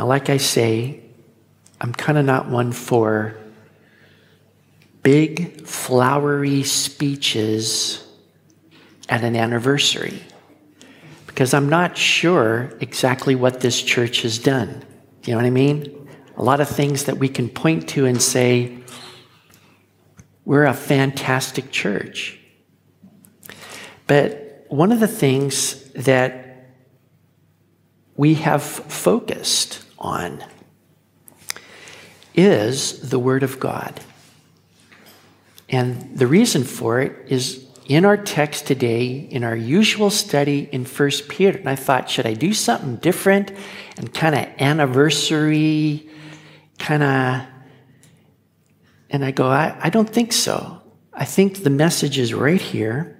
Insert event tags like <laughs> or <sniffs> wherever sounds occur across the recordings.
Now, like I say, I'm kind of not one for big, flowery speeches at an anniversary because I'm not sure exactly what this church has done. Do you know what I mean? A lot of things that we can point to and say, we're a fantastic church. But one of the things that we have focused on is the Word of God. And the reason for it is in our text today, in our usual study in First Peter. And I thought, should I do something different and kind of anniversary, kind of. And I go, I, I don't think so. I think the message is right here.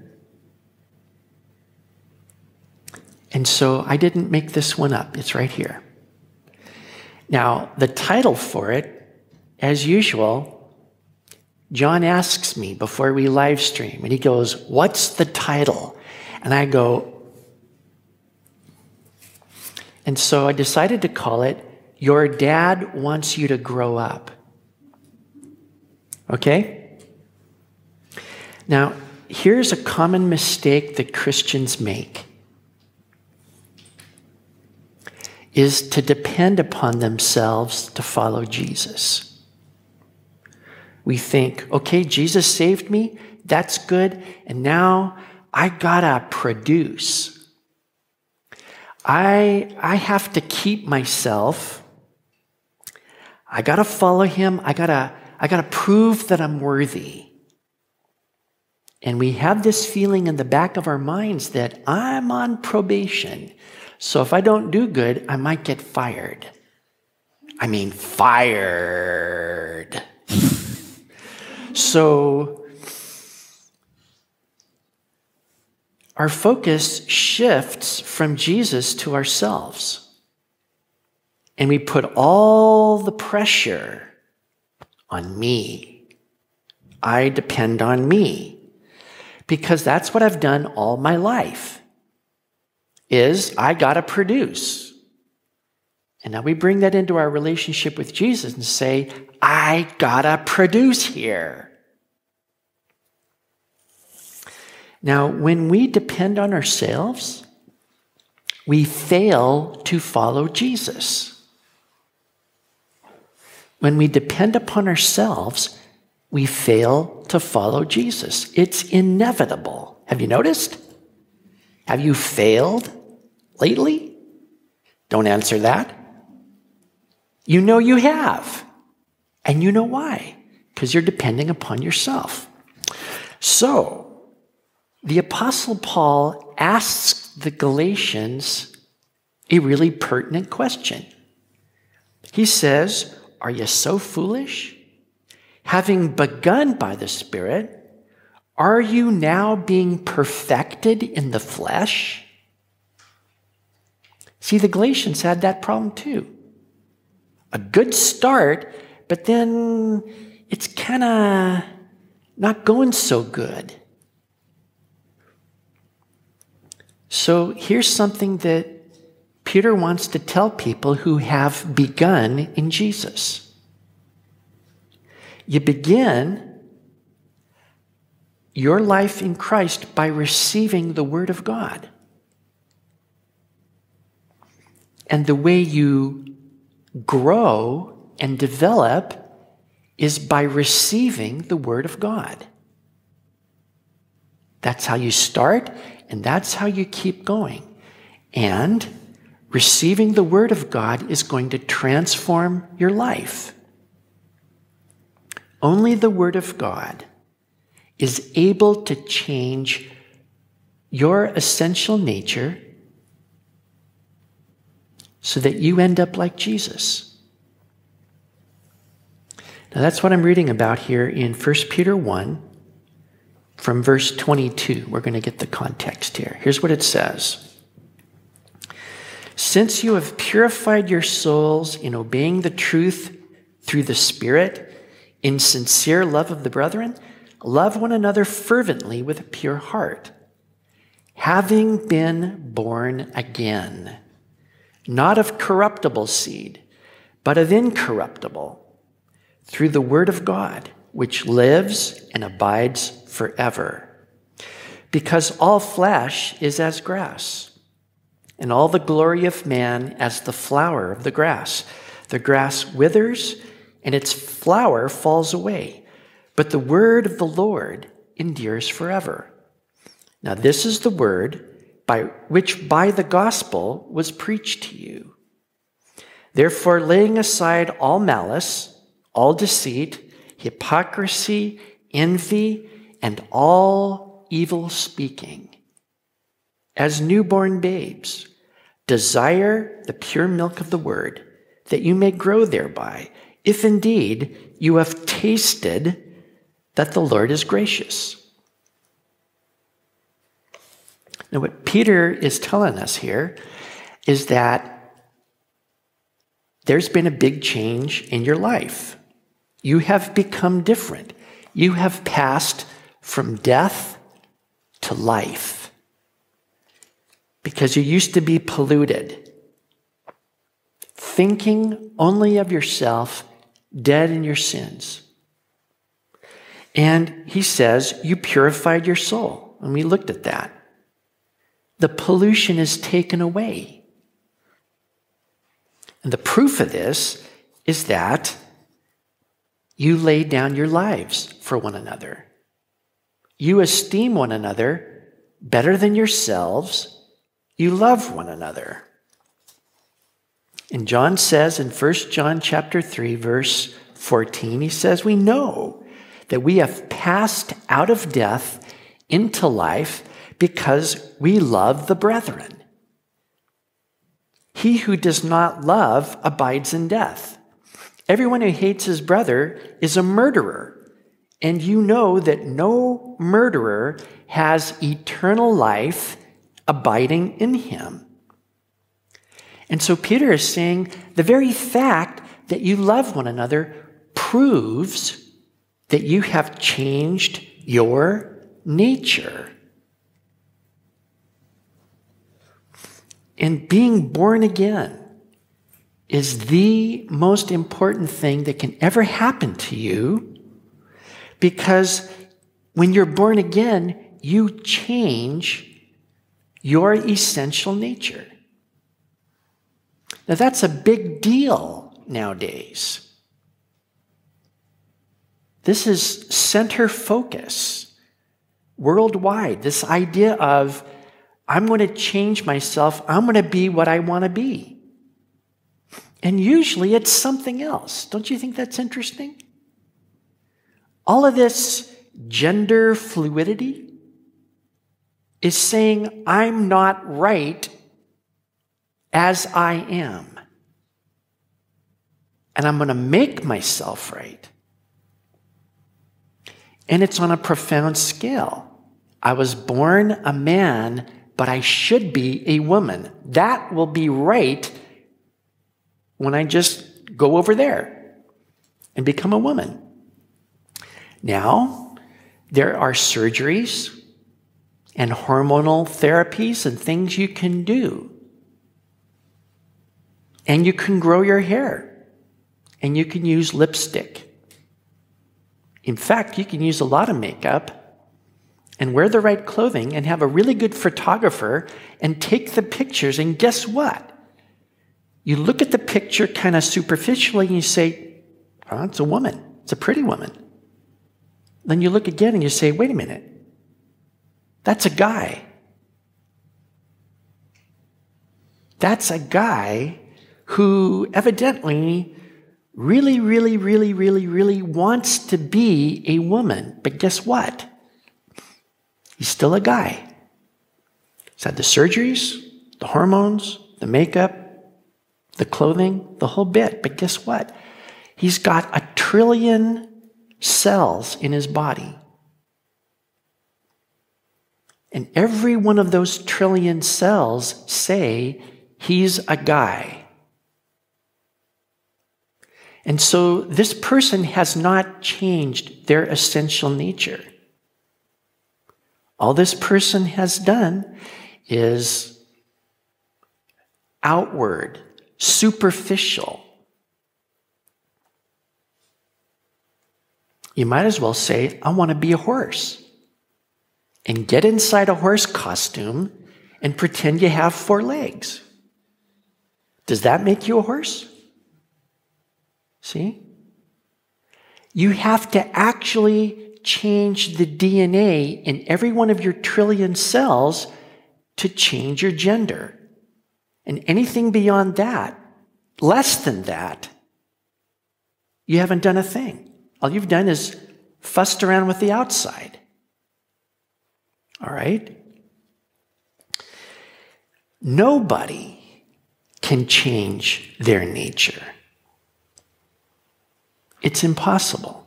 And so I didn't make this one up, it's right here. Now, the title for it, as usual, John asks me before we live stream, and he goes, What's the title? And I go, and so I decided to call it, Your Dad Wants You to Grow Up. Okay? Now, here's a common mistake that Christians make is to depend upon themselves to follow Jesus. We think, okay, Jesus saved me, that's good, and now I gotta produce. I, I have to keep myself. I gotta follow him. I gotta, I gotta prove that I'm worthy. And we have this feeling in the back of our minds that I'm on probation. So if I don't do good, I might get fired. I mean, fired. So our focus shifts from Jesus to ourselves. And we put all the pressure on me. I depend on me. Because that's what I've done all my life. Is I got to produce. And now we bring that into our relationship with Jesus and say, I gotta produce here. Now, when we depend on ourselves, we fail to follow Jesus. When we depend upon ourselves, we fail to follow Jesus. It's inevitable. Have you noticed? Have you failed lately? Don't answer that. You know you have. And you know why? Because you're depending upon yourself. So, the Apostle Paul asks the Galatians a really pertinent question. He says, Are you so foolish? Having begun by the Spirit, are you now being perfected in the flesh? See, the Galatians had that problem too. A good start but then it's kind of not going so good. So here's something that Peter wants to tell people who have begun in Jesus. You begin your life in Christ by receiving the Word of God. And the way you grow and develop is by receiving the Word of God. That's how you start, and that's how you keep going. And receiving the Word of God is going to transform your life. Only the Word of God is able to change your essential nature so that you end up like Jesus. Now, that's what I'm reading about here in 1 Peter 1 from verse 22. We're going to get the context here. Here's what it says Since you have purified your souls in obeying the truth through the Spirit, in sincere love of the brethren, love one another fervently with a pure heart, having been born again, not of corruptible seed but of incorruptible, through the Word of God, which lives and abides forever. Because all flesh is as grass, and all the glory of man as the flower of the grass. The grass withers, and its flower falls away, but the word of the Lord endures forever. Now, this is the word by which by the gospel was preached to you. Therefore, laying aside all malice, all deceit, hypocrisy, envy, and all evil speaking, as newborn babes, desire the pure milk of the word, that you may grow thereby, if indeed you have tasted that the Lord is gracious. Now, what Peter is telling us here is that there's been a big change in your life. You have become different. You have passed from death to life because you used to be polluted, thinking only of yourself, dead in your sins. And he says, You purified your soul. And we looked at that. The pollution is taken away. And the proof of this is that you lay down your lives for one another. You esteem one another better than yourselves. You love one another. And John says in 1 John chapter 3 verse 14 he says we know that we have passed out of death into life because we love the brethren. He who does not love abides in death. Everyone who hates his brother is a murderer. And you know that no murderer has eternal life abiding in him. And so Peter is saying the very fact that you love one another proves that you have changed your nature. And being born again is the most important thing that can ever happen to you because when you're born again, you change your essential nature. Now, that's a big deal nowadays. This is center focus worldwide. This idea of I'm going to change myself. I'm going to be what I want to be. And usually it's something else. Don't you think that's interesting? All of this gender fluidity is saying I'm not right as I am. And I'm going to make myself right. And it's on a profound scale. I was born a man but I should be a woman. That will be right when I just go over there and become a woman. Now, there are surgeries and hormonal therapies and things you can do. And you can grow your hair. And you can use lipstick. In fact, you can use a lot of makeup and wear the right clothing and have a really good photographer and take the pictures. And guess what? You look at the picture kind of superficially and you say, oh, it's a woman. It's a pretty woman. Then you look again and you say, wait a minute. That's a guy. That's a guy who evidently really, really, really, really, really wants to be a woman. But guess what? He's still a guy. He's had the surgeries, the hormones, the makeup, the clothing, the whole bit. But guess what? He's got a trillion cells in his body. And every one of those trillion cells say he's a guy. And so this person has not changed their essential nature. All this person has done is outward, superficial. You might as well say, I want to be a horse. And get inside a horse costume and pretend you have four legs. Does that make you a horse? See? You have to actually change the DNA in every one of your trillion cells to change your gender. And anything beyond that, less than that, you haven't done a thing. All you've done is fussed around with the outside. All right? Nobody can change their nature. It's impossible.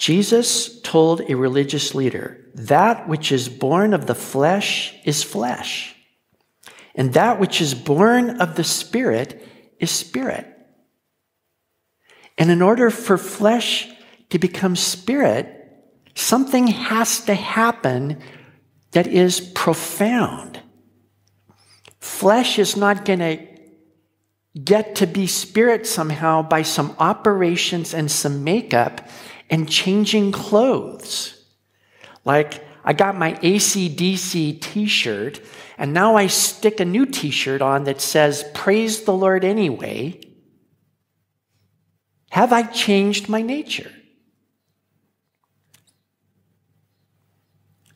Jesus told a religious leader, That which is born of the flesh is flesh, and that which is born of the Spirit is spirit. And in order for flesh to become spirit, something has to happen that is profound. Flesh is not going to get to be spirit somehow by some operations and some makeup and changing clothes. Like, I got my ACDC t shirt, and now I stick a new t shirt on that says, Praise the Lord anyway. Have I changed my nature?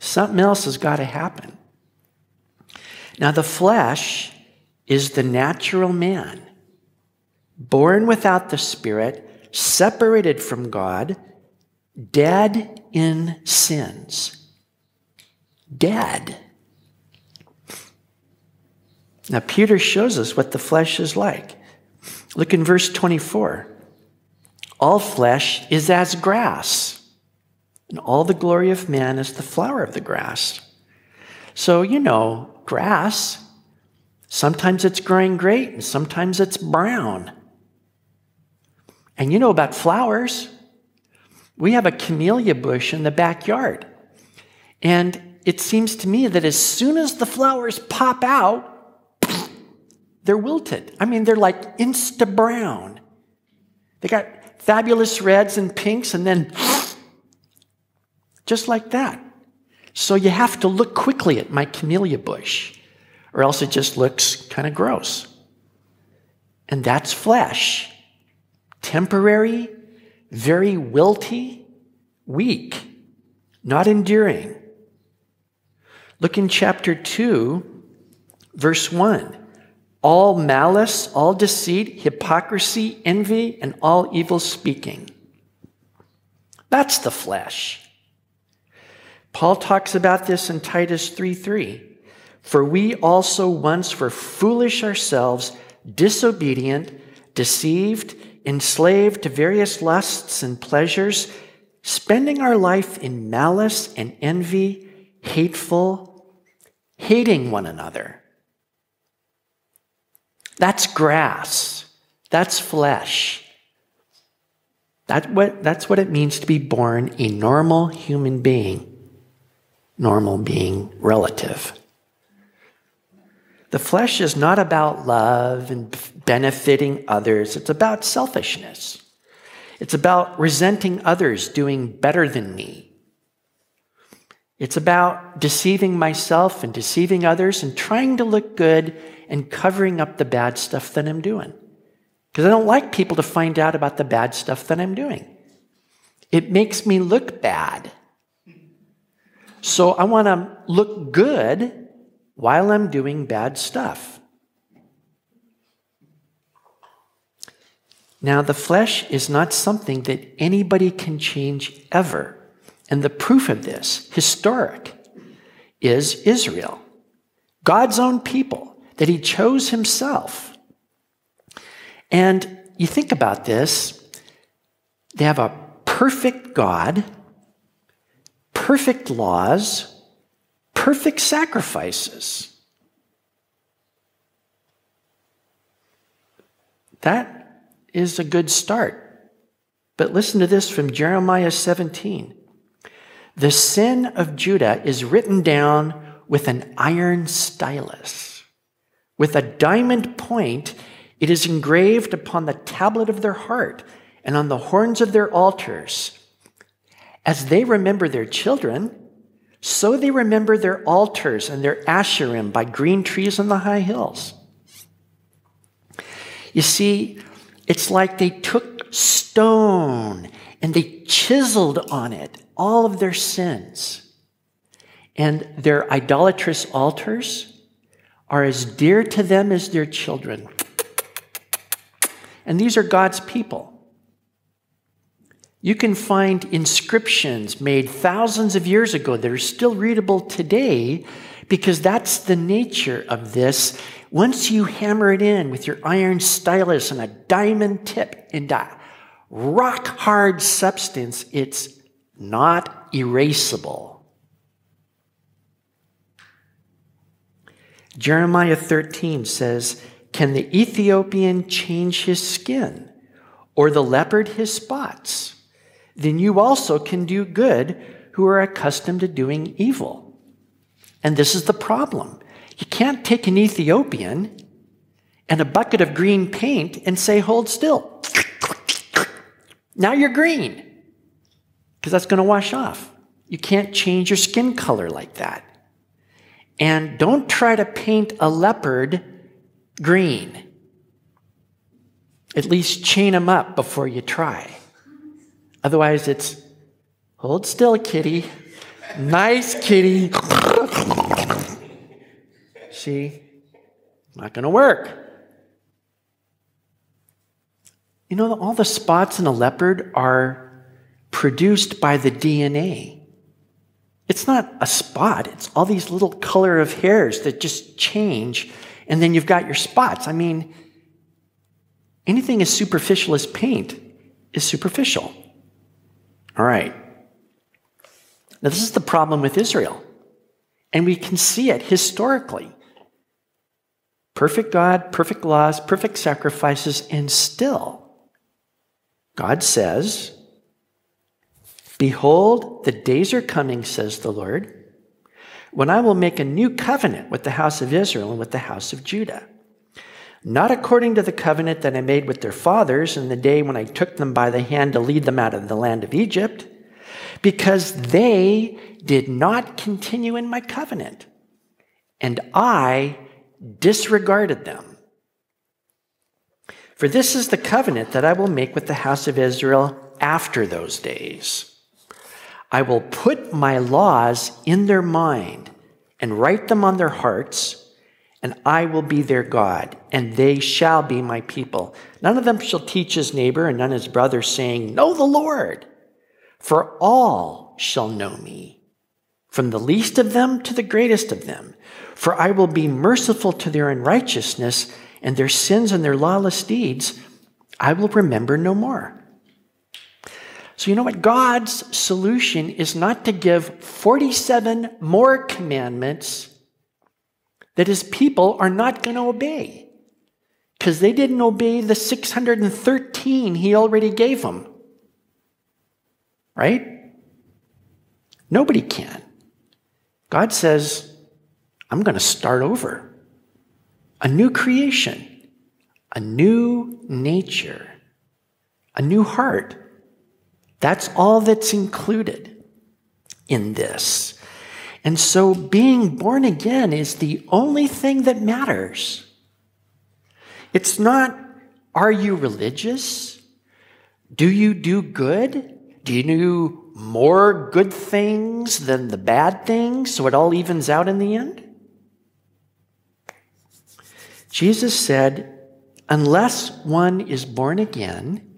Something else has got to happen. Now, the flesh is the natural man, born without the Spirit, separated from God, dead in sins. Dead. Now, Peter shows us what the flesh is like. Look in verse 24. All flesh is as grass, and all the glory of man is the flower of the grass. So, you know, grass, sometimes it's growing great, and sometimes it's brown. And you know about flowers. We have a camellia bush in the backyard. And it seems to me that as soon as the flowers pop out, they're wilted. I mean, they're like insta brown. They got fabulous reds and pinks, and then just like that. So you have to look quickly at my camellia bush, or else it just looks kind of gross. And that's flesh. Temporary, very wilty, weak, not enduring. Look in chapter 2, verse 1 all malice, all deceit, hypocrisy, envy, and all evil speaking. That's the flesh. Paul talks about this in Titus 3 3. For we also once were foolish ourselves, disobedient, deceived, enslaved to various lusts and pleasures, spending our life in malice and envy, hateful, hating one another. That's grass. That's flesh. That what, that's what it means to be born a normal human being. Normal being relative. The flesh is not about love and benefiting others, it's about selfishness. It's about resenting others doing better than me. It's about deceiving myself and deceiving others and trying to look good and covering up the bad stuff that I'm doing. Because I don't like people to find out about the bad stuff that I'm doing. It makes me look bad. So I want to look good while I'm doing bad stuff. Now, the flesh is not something that anybody can change ever. And the proof of this, historic, is Israel, God's own people that he chose himself. And you think about this, they have a perfect God, perfect laws, perfect sacrifices. That is a good start. But listen to this from Jeremiah 17. The sin of Judah is written down with an iron stylus. With a diamond point, it is engraved upon the tablet of their heart, and on the horns of their altars. As they remember their children, so they remember their altars and their asherim by green trees on the high hills. You see, it's like they took stone and they chiseled on it all of their sins. And their idolatrous altars are as dear to them as their children. And these are God's people. You can find inscriptions made thousands of years ago that are still readable today because that's the nature of this. Once you hammer it in with your iron stylus and a diamond tip into rock hard substance, it's not erasable. Jeremiah 13 says, Can the Ethiopian change his skin or the leopard his spots? Then you also can do good who are accustomed to doing evil. And this is the problem. You can't take an Ethiopian and a bucket of green paint and say, hold still. Now you're green. Because that's going to wash off. You can't change your skin color like that. And don't try to paint a leopard green. At least chain him up before you try. Otherwise, it's hold still, kitty. Nice kitty. See? Not going to work. You know, all the spots in a leopard are produced by the DNA. It's not a spot, it's all these little color of hairs that just change, and then you've got your spots. I mean, anything as superficial as paint is superficial. All right. Now, this is the problem with Israel. And we can see it historically. Perfect God, perfect laws, perfect sacrifices, and still, God says, Behold, the days are coming, says the Lord, when I will make a new covenant with the house of Israel and with the house of Judah not according to the covenant that I made with their fathers in the day when I took them by the hand to lead them out of the land of Egypt, because they did not continue in my covenant, and I disregarded them. For this is the covenant that I will make with the house of Israel after those days. I will put my laws in their mind and write them on their hearts and I will be their God, and they shall be my people. None of them shall teach his neighbor and none his brother, saying, Know the Lord, for all shall know me, from the least of them to the greatest of them. For I will be merciful to their unrighteousness, and their sins and their lawless deeds I will remember no more. So, you know what? God's solution is not to give 47 more commandments that his people are not going to obey because they didn't obey the 613 he already gave them. Right? Nobody can. God says, I'm going to start over. A new creation, a new nature, a new heart. That's all that's included in this. And so being born again is the only thing that matters. It's not, are you religious? Do you do good? Do you do more good things than the bad things so it all evens out in the end? Jesus said, unless one is born again,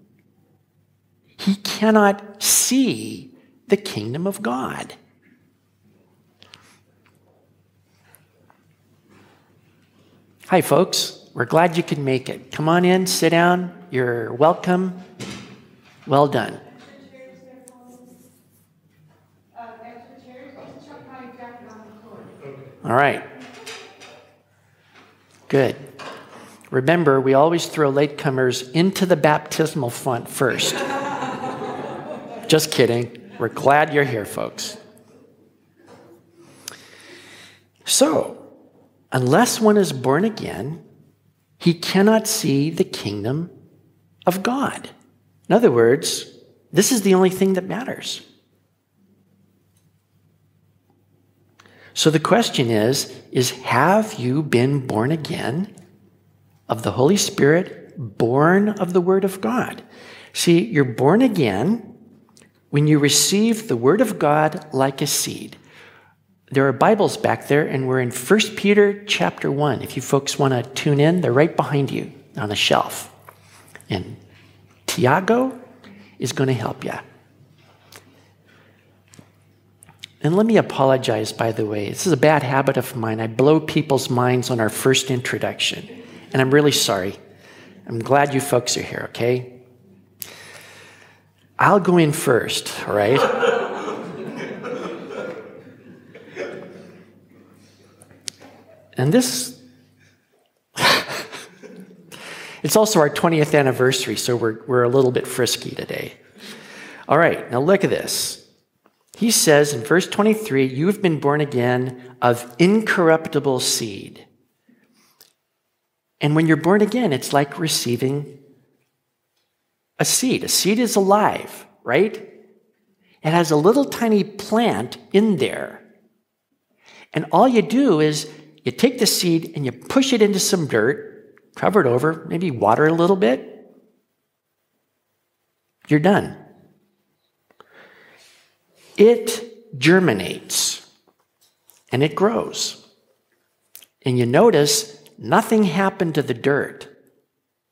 he cannot see the kingdom of God. Hi, folks. We're glad you could make it. Come on in, sit down. You're welcome. Well done. All right. Good. Remember, we always throw latecomers into the baptismal font first. Just kidding. We're glad you're here, folks. So, unless one is born again, he cannot see the kingdom of God. In other words, this is the only thing that matters. So the question is is have you been born again of the Holy Spirit, born of the word of God? See, you're born again when you receive the word of God like a seed. There are Bibles back there and we're in 1 Peter chapter 1. If you folks want to tune in, they're right behind you on a shelf. And Tiago is going to help you. And let me apologize, by the way. This is a bad habit of mine. I blow people's minds on our first introduction. And I'm really sorry. I'm glad you folks are here, okay? I'll go in first, right? <laughs> and this, <laughs> it's also our 20th anniversary, so we're, we're a little bit frisky today. All right, now look at this. He says in verse 23, You have been born again of incorruptible seed. And when you're born again, it's like receiving a seed. A seed is alive, right? It has a little tiny plant in there. And all you do is you take the seed and you push it into some dirt, cover it over, maybe water a little bit. You're done it germinates and it grows. And you notice nothing happened to the dirt.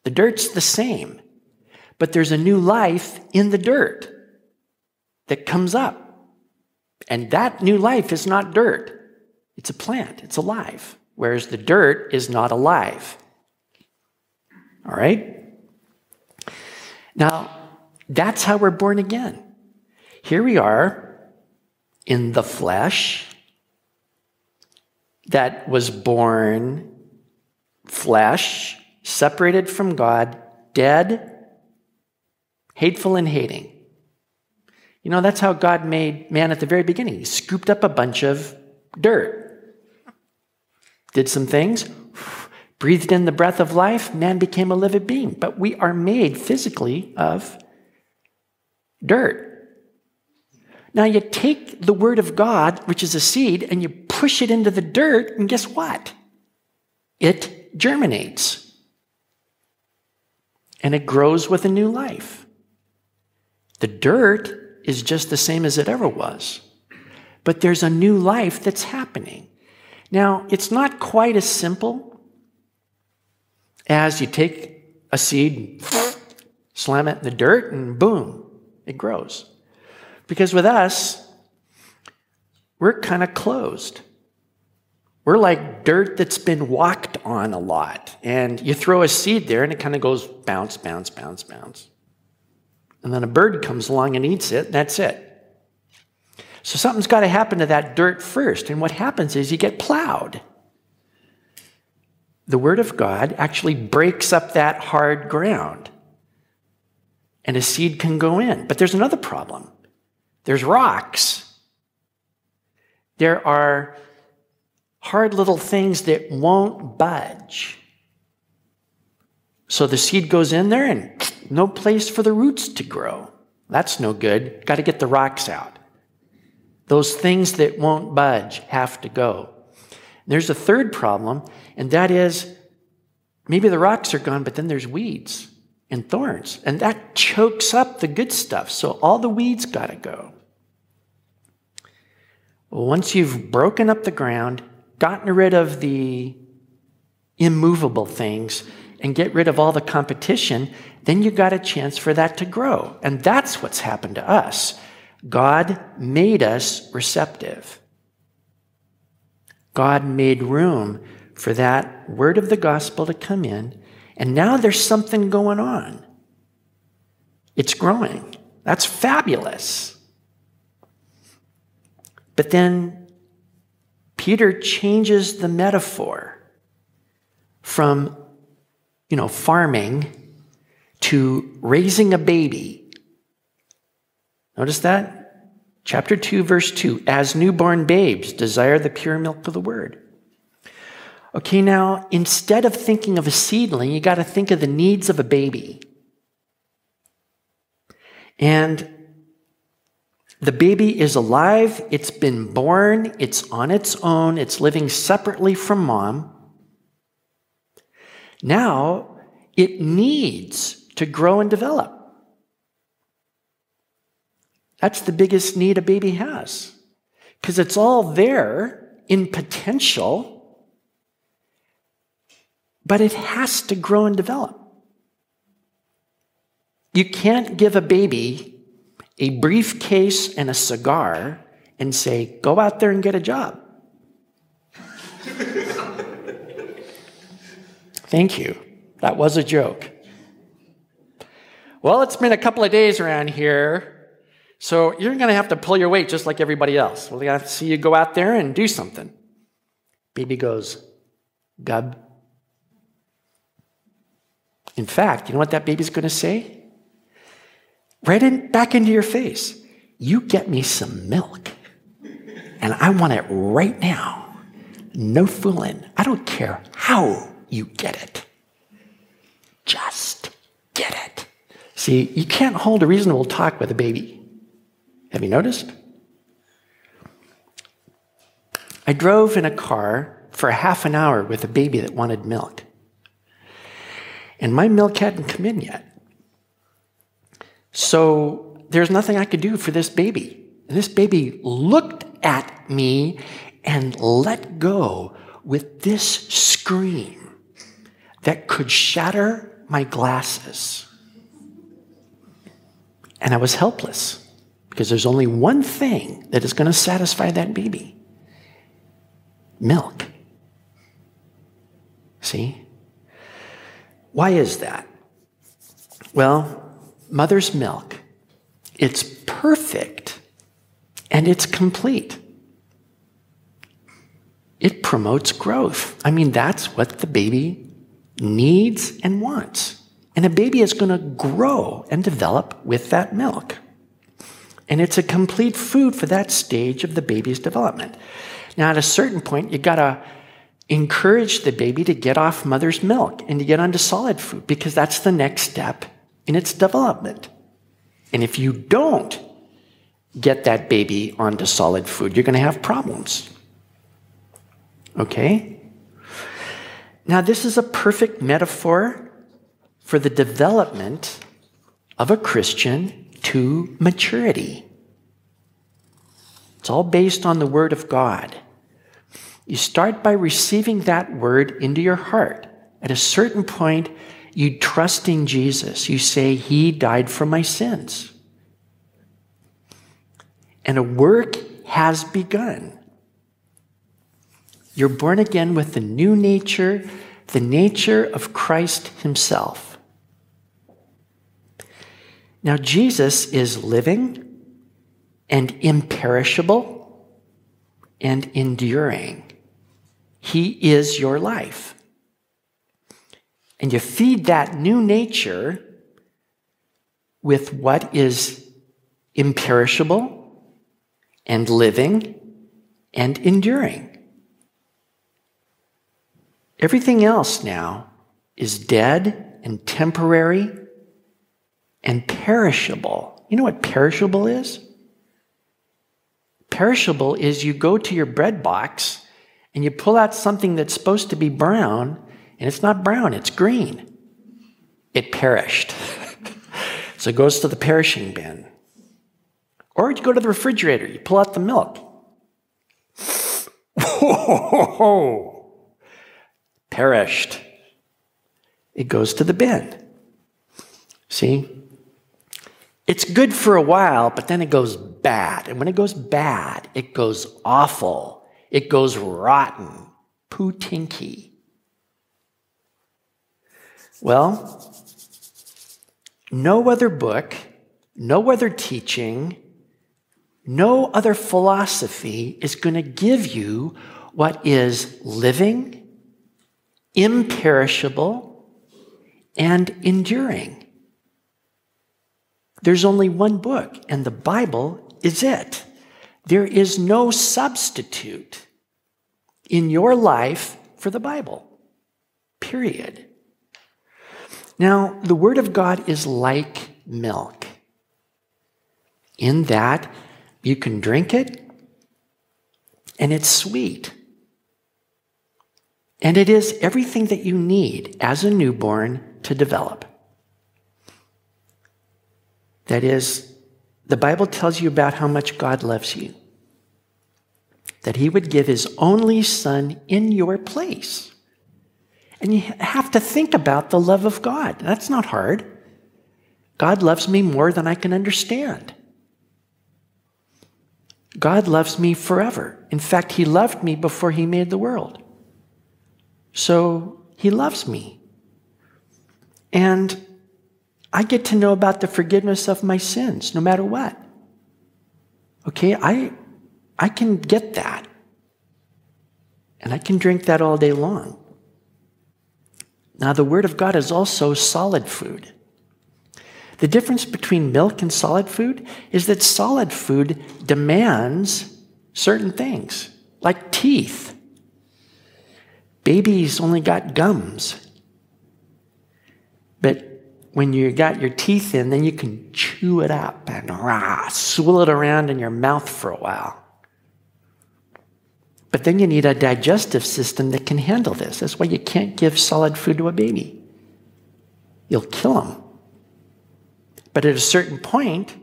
The dirt's the same, but there's a new life in the dirt that comes up. And that new life is not dirt, it's a plant, it's alive, whereas the dirt is not alive. All right? Now, that's how we're born again. Here we are in the flesh that was born flesh, separated from God, dead, hateful, and hating. You know, that's how God made man at the very beginning. He scooped up a bunch of dirt, did some things, breathed in the breath of life, man became a living being. But we are made physically of dirt. Now you take the word of God, which is a seed, and you push it into the dirt, and guess what? It germinates. And it grows with a new life. The dirt is just the same as it ever was. But there's a new life that's happening. Now, it's not quite as simple as you take a seed, <sniffs> slam it in the dirt, and boom, it grows. Because with us, we're kind of closed. We're like dirt that's been walked on a lot. And you throw a seed there and it kind of goes bounce, bounce, bounce, bounce. And then a bird comes along and eats it, and that's it. So something's got to happen to that dirt first. And what happens is you get plowed. The Word of God actually breaks up that hard ground, and a seed can go in. But there's another problem there's rocks. There are hard little things that won't budge. So the seed goes in there and no place for the roots to grow. That's no good. Got to get the rocks out. Those things that won't budge have to go. There's a third problem, and that is maybe the rocks are gone, but then there's weeds and thorns, and that chokes up the good stuff. So all the weeds got to go. Once you've broken up the ground, gotten rid of the immovable things, and get rid of all the competition, then you got a chance for that to grow. And that's what's happened to us. God made us receptive. God made room for that word of the gospel to come in, and now there's something going on. It's growing. That's fabulous. But then Peter changes the metaphor from, you know, farming to raising a baby. Notice that? Chapter 2, verse 2 As newborn babes, desire the pure milk of the word. Okay, now instead of thinking of a seedling, you got to think of the needs of a baby. And the baby is alive, it's been born, it's on its own, it's living separately from mom. Now it needs to grow and develop. That's the biggest need a baby has because it's all there in potential, but it has to grow and develop. You can't give a baby a briefcase and a cigar and say, go out there and get a job. <laughs> Thank you. That was a joke. Well, it's been a couple of days around here so you're going to have to pull your weight just like everybody else. We're going to have to see you go out there and do something. Baby goes, Gub. In fact, you know what that baby's going to say? Right in, back into your face. You get me some milk, and I want it right now. No fooling. I don't care how you get it. Just get it. See, you can't hold a reasonable talk with a baby. Have you noticed? I drove in a car for half an hour with a baby that wanted milk. And my milk hadn't come in yet. So there's nothing I could do for this baby. And this baby looked at me and let go with this scream that could shatter my glasses. And I was helpless. Because there's only one thing that is going to satisfy that baby milk. See? Why is that? Well, mother's milk, it's perfect and it's complete. It promotes growth. I mean, that's what the baby needs and wants. And a baby is going to grow and develop with that milk. And it's a complete food for that stage of the baby's development. Now, at a certain point, you gotta encourage the baby to get off mother's milk and to get onto solid food because that's the next step in its development. And if you don't get that baby onto solid food, you're gonna have problems. Okay? Now, this is a perfect metaphor for the development of a Christian to maturity. It's all based on the Word of God. You start by receiving that Word into your heart. At a certain point, you trust in Jesus. You say, He died for my sins. And a work has begun. You're born again with the new nature, the nature of Christ Himself. Now, Jesus is living and imperishable and enduring. He is your life. And you feed that new nature with what is imperishable and living and enduring. Everything else now is dead and temporary and perishable. You know what perishable is? Perishable is you go to your bread box and you pull out something that's supposed to be brown, and it's not brown, it's green. It perished. <laughs> so it goes to the perishing bin. Or you go to the refrigerator, you pull out the milk. <laughs> Whoa! Perished. It goes to the bin. See? It's good for a while, but then it goes bad. And when it goes bad, it goes awful. It goes rotten, pootinky. Well, no other book, no other teaching, no other philosophy is going to give you what is living, imperishable, and enduring. There's only one book, and the Bible is it. There is no substitute in your life for the Bible, period. Now, the Word of God is like milk. in that you can drink it and it's sweet. And it is everything that you need as a newborn to develop. That is, the Bible tells you about how much God loves you, that He would give His only Son in your place. And you have to think about the love of God. That's not hard. God loves me more than I can understand. God loves me forever. In fact, He loved me before He made the world. So He loves me. And I get to know about the forgiveness of my sins no matter what. Okay, I, I can get that. And I can drink that all day long. Now, the Word of God is also solid food. The difference between milk and solid food is that solid food demands certain things, like teeth. Babies only got gums. But when you got your teeth in, then you can chew it up and rah, swill it around in your mouth for a while. But then you need a digestive system that can handle this. That's why you can't give solid food to a baby. You'll kill them. But at a certain point,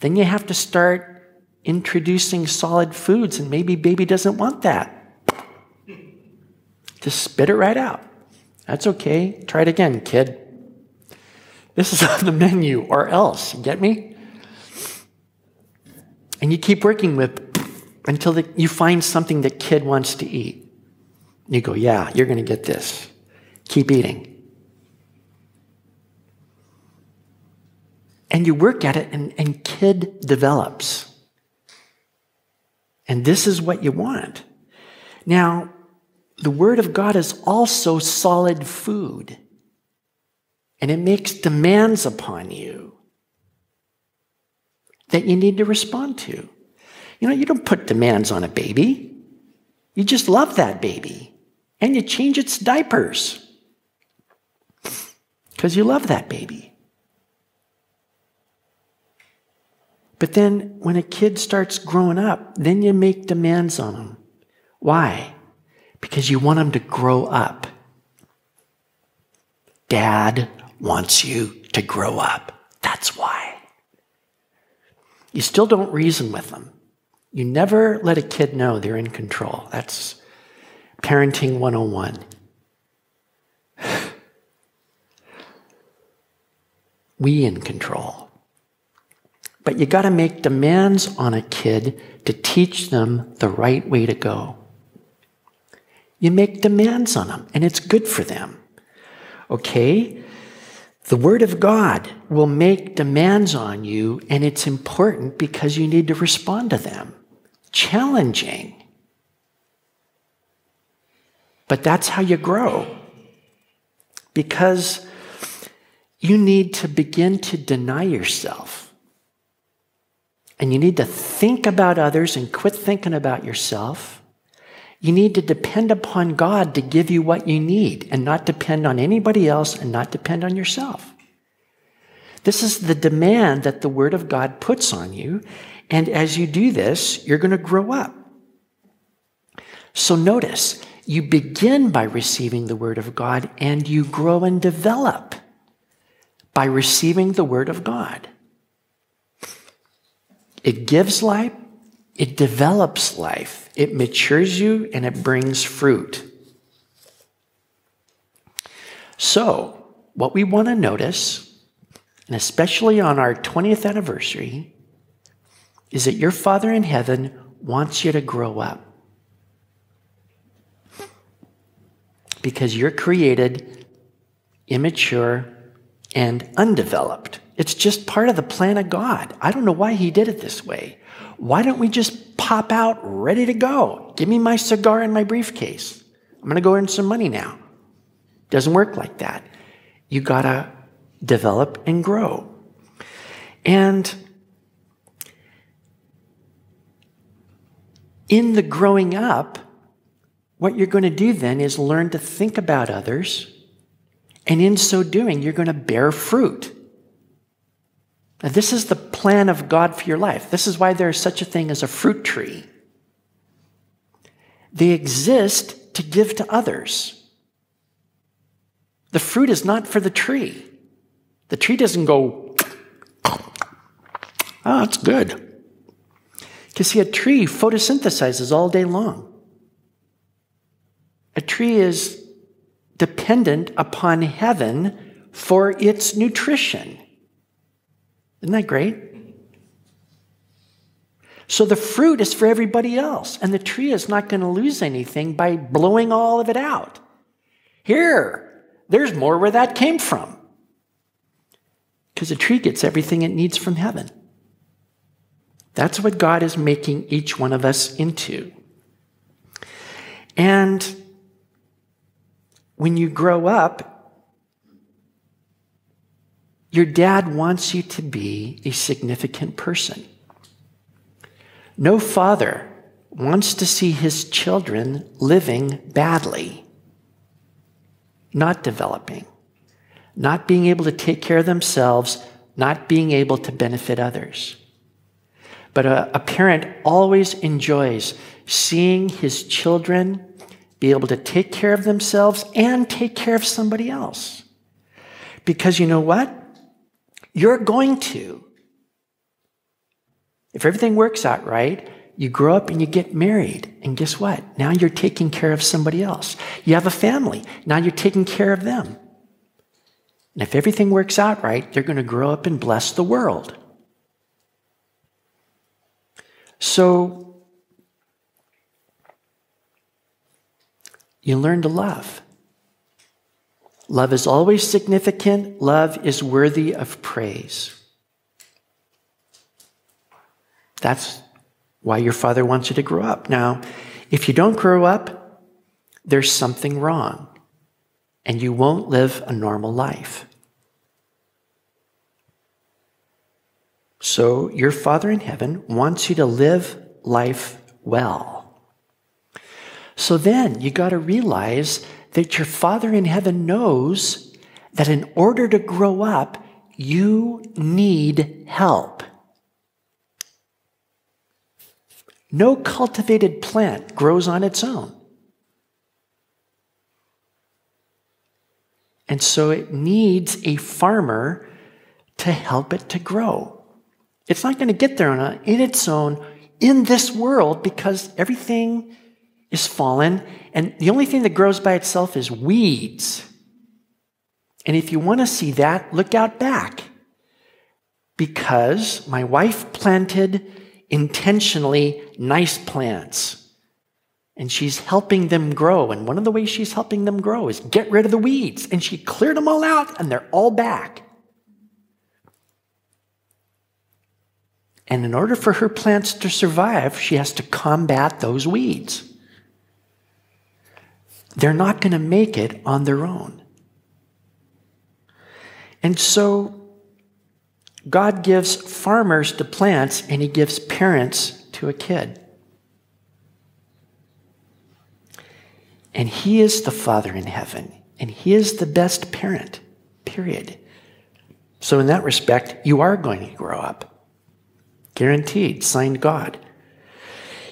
then you have to start introducing solid foods, and maybe baby doesn't want that. Just spit it right out. That's okay. Try it again, kid. This is <laughs> on the menu, or else. Get me? And you keep working with until the, you find something that kid wants to eat. You go, yeah, you're going to get this. Keep eating. And you work at it, and, and kid develops. And this is what you want. Now, the Word of God is also solid food, and it makes demands upon you that you need to respond to. You know, you don't put demands on a baby. You just love that baby and you change its diapers because you love that baby. But then when a kid starts growing up, then you make demands on them. Why? Because you want them to grow up. Dad wants you to grow up. That's why. You still don't reason with them. You never let a kid know they're in control. That's parenting 101. <sighs> we in control. But you got to make demands on a kid to teach them the right way to go. You make demands on them, and it's good for them. Okay? The Word of God will make demands on you, and it's important because you need to respond to them challenging. But that's how you grow. Because you need to begin to deny yourself. And you need to think about others and quit thinking about yourself. You need to depend upon God to give you what you need and not depend on anybody else and not depend on yourself. This is the demand that the Word of God puts on you. And as you do this, you're going to grow up. So notice, you begin by receiving the Word of God and you grow and develop by receiving the Word of God. It gives life, it develops life, it matures you, and it brings fruit. So, what we want to notice, and especially on our 20th anniversary, is that your Father in heaven wants you to grow up. Because you're created immature and undeveloped. It's just part of the plan of God. I don't know why He did it this way. Why don't we just pop out ready to go? Give me my cigar and my briefcase. I'm going to go earn some money now. Doesn't work like that. You got to develop and grow. And in the growing up, what you're going to do then is learn to think about others. And in so doing, you're going to bear fruit. This is the plan of God for your life. This is why there is such a thing as a fruit tree. They exist to give to others. The fruit is not for the tree. The tree doesn't go, ah, oh, that's good. Because see, a tree photosynthesizes all day long. A tree is dependent upon heaven for its nutrition. Isn't that great? So the fruit is for everybody else, and the tree is not going to lose anything by blowing all of it out. Here, there's more where that came from. Because the tree gets everything it needs from heaven. That's what God is making each one of us into. And when you grow up, your dad wants you to be a significant person. No father wants to see his children living badly, not developing, not being able to take care of themselves, not being able to benefit others. But a, a parent always enjoys seeing his children be able to take care of themselves and take care of somebody else. Because you know what? You're going to. If everything works out right, you grow up and you get married. And guess what? Now you're taking care of somebody else. You have a family. Now you're taking care of them. And if everything works out right, you're going to grow up and bless the world. So you learn to love. Love is always significant, love is worthy of praise. That's why your father wants you to grow up. Now, if you don't grow up, there's something wrong, and you won't live a normal life. So, your Father in heaven wants you to live life well. So then you got to realize that your Father in heaven knows that in order to grow up, you need help. No cultivated plant grows on its own. And so it needs a farmer to help it to grow. It's not going to get there on in its own in this world because everything is fallen, and the only thing that grows by itself is weeds. And if you want to see that, look out back. Because my wife planted intentionally nice plants. And she's helping them grow. And one of the ways she's helping them grow is get rid of the weeds. And she cleared them all out, and they're all back. And in order for her plants to survive, she has to combat those weeds. They're not going to make it on their own. And so God gives farmers to plants and he gives parents to a kid. And he is the Father in heaven, and he is the best parent, period. So, in that respect, you are going to grow up. Guaranteed, signed God.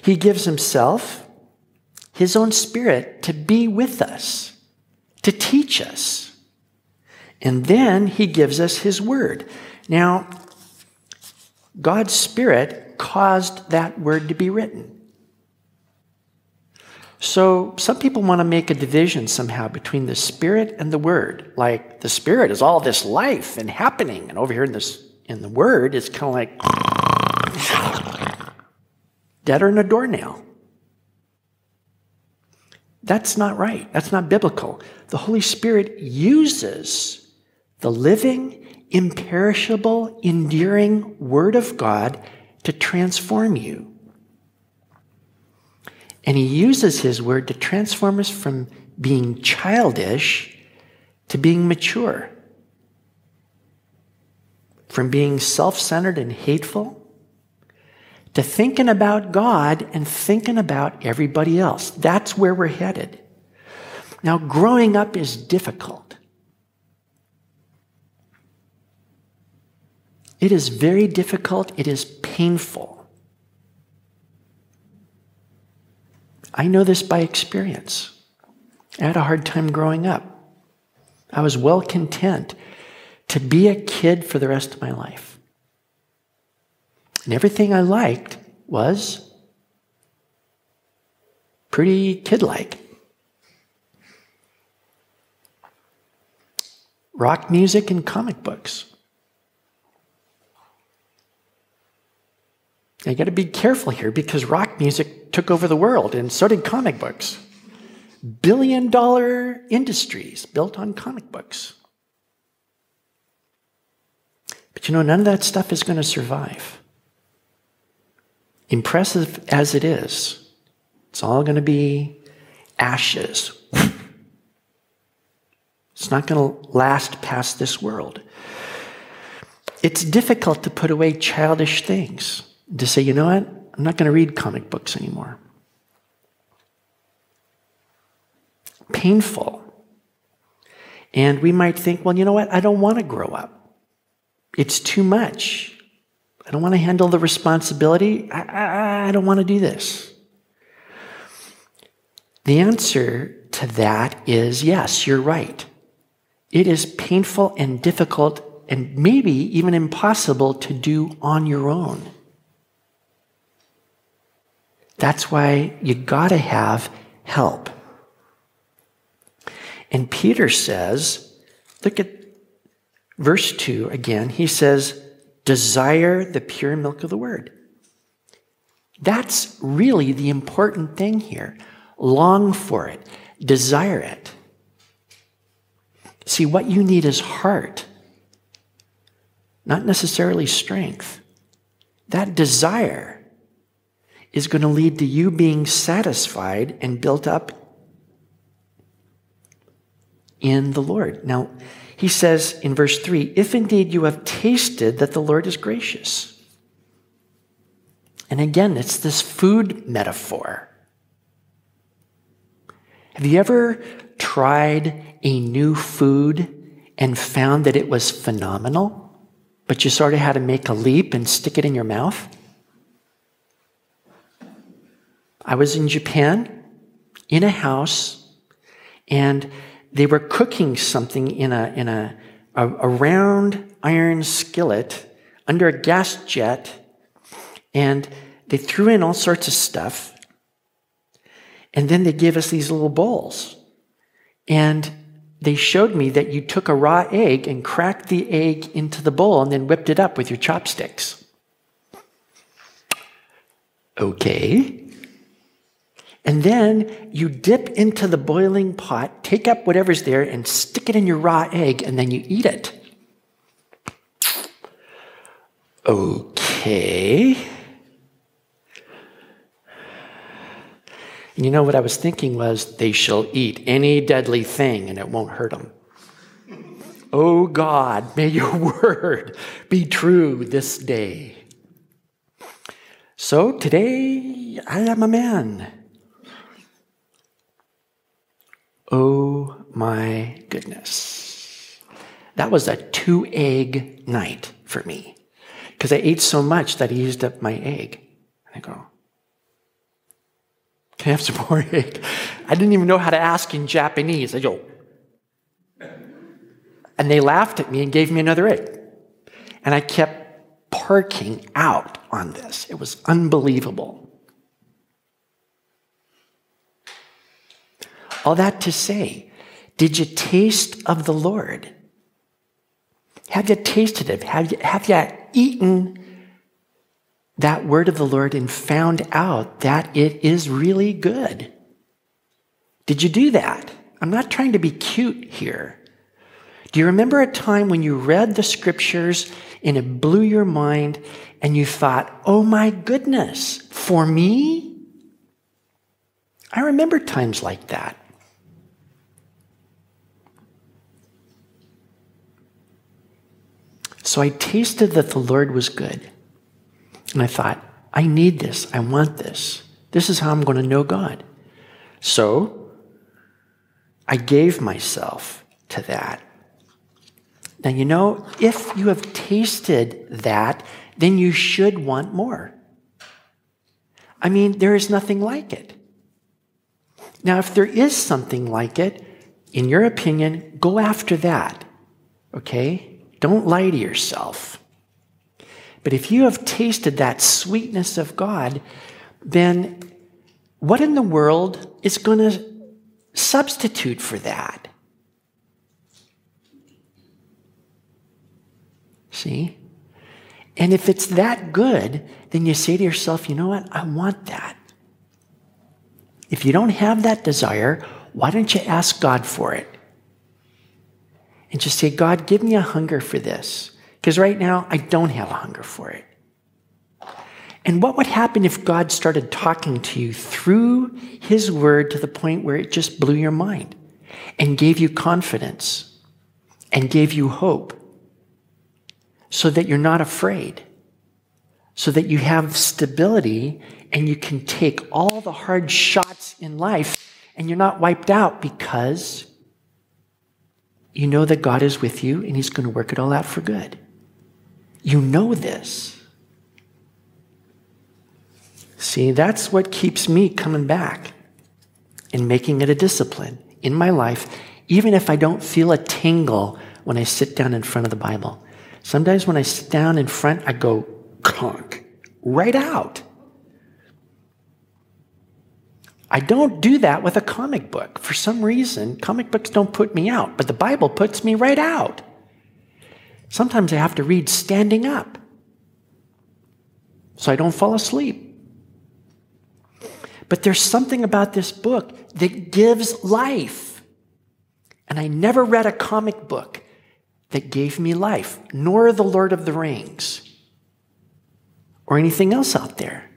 He gives himself his own Spirit to be with us, to teach us. And then He gives us His Word. Now, God's Spirit caused that Word to be written. So some people want to make a division somehow between the Spirit and the Word. Like the Spirit is all this life and happening, and over here in this in the Word, it's kind of like <laughs> deader than a doornail. That's not right. That's not biblical. The Holy Spirit uses the living, imperishable, enduring Word of God to transform you. And He uses His Word to transform us from being childish to being mature, from being self centered and hateful to thinking about God and thinking about everybody else. That's where we're headed. Now, growing up is difficult. It is very difficult, it is painful. I know this by experience. I had a hard time growing up. I was well content to be a kid for the rest of my life. And everything I liked was pretty kid like. Rock music and comic books. Now, you got to be careful here because rock music took over the world and so did comic books. Billion dollar industries built on comic books. But you know, none of that stuff is going to survive. Impressive as it is, it's all going to be ashes. It's not going to last past this world. It's difficult to put away childish things, to say, you know what, I'm not going to read comic books anymore. Painful. And we might think, well, you know what, I don't want to grow up. It's too much. I don't want to handle the responsibility. I, I, I don't want to do this. The answer to that is yes, you're right. It is painful and difficult and maybe even impossible to do on your own. That's why you got to have help. And Peter says, look at verse 2 again. He says, desire the pure milk of the word. That's really the important thing here. Long for it, desire it. See, what you need is heart, not necessarily strength. That desire is going to lead to you being satisfied and built up in the Lord. Now, he says in verse 3 if indeed you have tasted that the Lord is gracious. And again, it's this food metaphor. Have you ever tried a new food and found that it was phenomenal, but you sort of had to make a leap and stick it in your mouth? I was in Japan in a house, and they were cooking something in a, in a, a, a round iron skillet under a gas jet, and they threw in all sorts of stuff. And then they gave us these little bowls. And they showed me that you took a raw egg and cracked the egg into the bowl and then whipped it up with your chopsticks. Okay. And then you dip into the boiling pot, take up whatever's there, and stick it in your raw egg, and then you eat it. Okay. And you know what I was thinking was, they shall eat any deadly thing and it won't hurt them. oh God, may your <laughs> word be true this day. So today I am a man. Oh my goodness. That was a two egg night for me because I ate so much that I used up my egg. And I go, Can I have some more egg? I didn't even know how to ask in Japanese. I go, and they laughed at me and gave me another egg. And I kept parking out on this. It was unbelievable. All that to say, did you taste of the Lord? Have you tasted it? Have you, have you eaten that word of the Lord and found out that it is really good? Did you do that? I'm not trying to be cute here. Do you remember a time when you read the scriptures and it blew your mind and you thought, oh my goodness, for me? I remember times like that. So I tasted that the Lord was good. And I thought, I need this. I want this. This is how I'm going to know God. So I gave myself to that. Now, you know, if you have tasted that, then you should want more. I mean, there is nothing like it. Now, if there is something like it, in your opinion, go after that. Okay? Don't lie to yourself. But if you have tasted that sweetness of God, then what in the world is going to substitute for that? See? And if it's that good, then you say to yourself, you know what? I want that. If you don't have that desire, why don't you ask God for it? And just say, God, give me a hunger for this. Because right now, I don't have a hunger for it. And what would happen if God started talking to you through His Word to the point where it just blew your mind and gave you confidence and gave you hope so that you're not afraid, so that you have stability and you can take all the hard shots in life and you're not wiped out because you know that God is with you and He's going to work it all out for good. You know this. See, that's what keeps me coming back and making it a discipline in my life, even if I don't feel a tingle when I sit down in front of the Bible. Sometimes when I sit down in front, I go conk right out. I don't do that with a comic book. For some reason, comic books don't put me out, but the Bible puts me right out. Sometimes I have to read standing up so I don't fall asleep. But there's something about this book that gives life. And I never read a comic book that gave me life, nor the Lord of the Rings or anything else out there.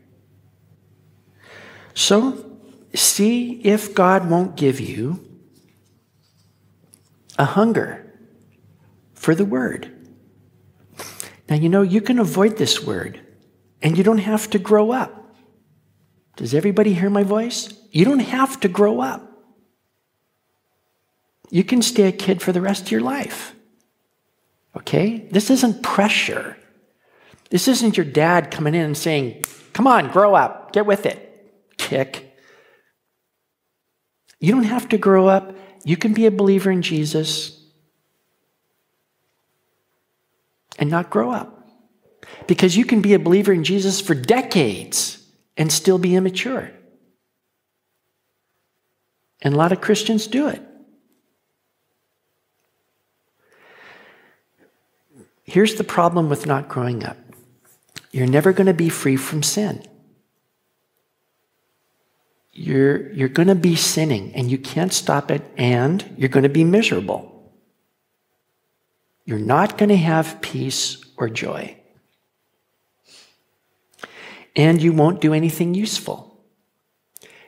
So, see if God won't give you a hunger for the Word. Now, you know, you can avoid this Word and you don't have to grow up. Does everybody hear my voice? You don't have to grow up. You can stay a kid for the rest of your life. Okay? This isn't pressure. This isn't your dad coming in and saying, Come on, grow up, get with it. Kick. You don't have to grow up. You can be a believer in Jesus and not grow up. Because you can be a believer in Jesus for decades and still be immature. And a lot of Christians do it. Here's the problem with not growing up you're never going to be free from sin. You're, you're going to be sinning and you can't stop it, and you're going to be miserable. You're not going to have peace or joy. And you won't do anything useful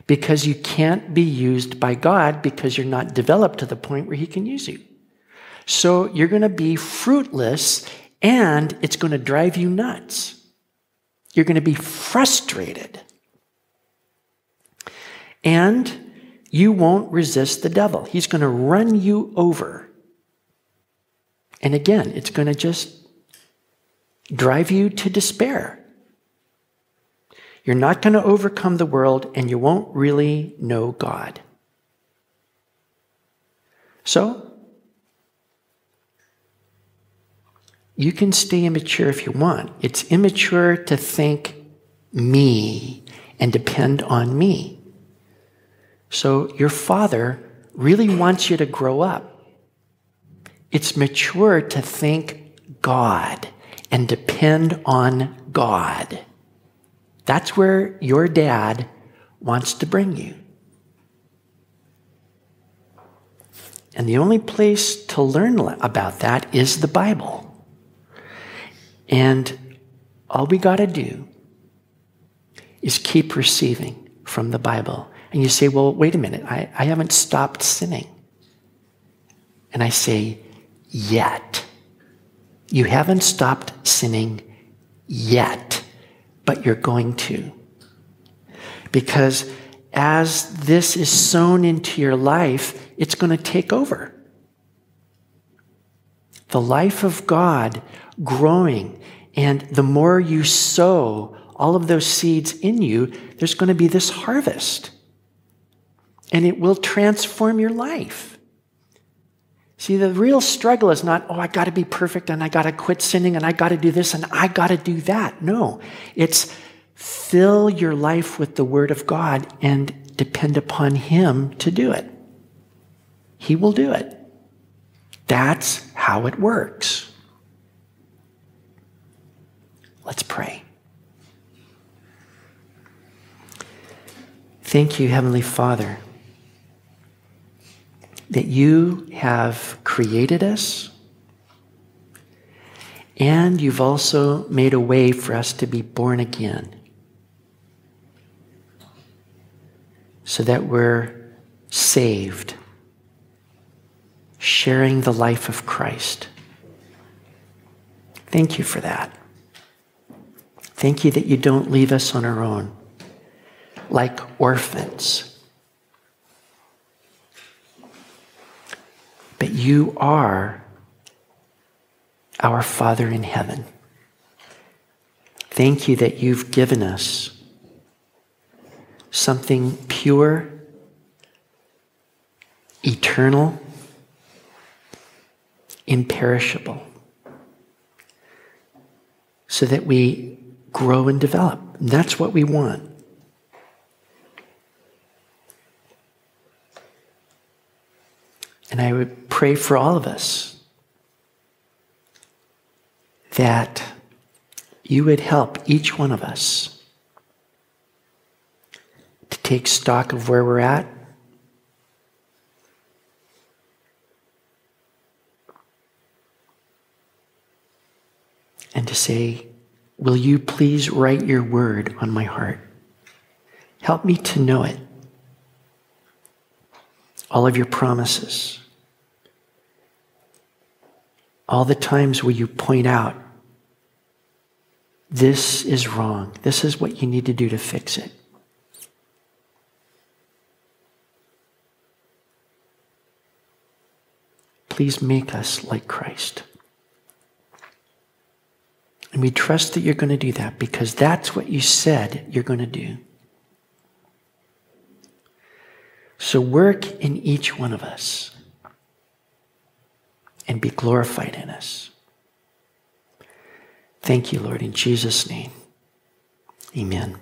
because you can't be used by God because you're not developed to the point where He can use you. So you're going to be fruitless and it's going to drive you nuts. You're going to be frustrated. And you won't resist the devil. He's going to run you over. And again, it's going to just drive you to despair. You're not going to overcome the world and you won't really know God. So, You can stay immature if you want. It's immature to think me and depend on me. So your father really wants you to grow up. It's mature to think God and depend on God. That's where your dad wants to bring you. And the only place to learn about that is the Bible. And all we got to do is keep receiving from the Bible. And you say, well, wait a minute, I, I haven't stopped sinning. And I say, yet. You haven't stopped sinning yet, but you're going to. Because as this is sown into your life, it's going to take over. the life of God growing. And the more you sow all of those seeds in you, there's going to be this harvest. And it will transform your life. See, the real struggle is not, oh, I got to be perfect and I got to quit sinning and I got to do this and I got to do that. No, it's fill your life with the Word of God and depend upon Him to do it. He will do it. That's how it works. Let's pray. Thank you, Heavenly Father, that you have created us and you've also made a way for us to be born again so that we're saved, sharing the life of Christ. Thank you for that. Thank you that you don't leave us on our own like orphans. But you are our Father in heaven. Thank you that you've given us something pure, eternal, imperishable, so that we grow and develop. And that's what we want. And I would pray for all of us that you would help each one of us to take stock of where we're at. And to say, Will you please write your word on my heart? Help me to know it. All of your promises all the times where you point out, this is wrong. This is what you need to do to fix it. Please make us like Christ. And we trust that you're going to do that because that's what you said you're going to do. So work in each one of us and be glorified in us. Thank you, Lord, in Jesus' name. Amen.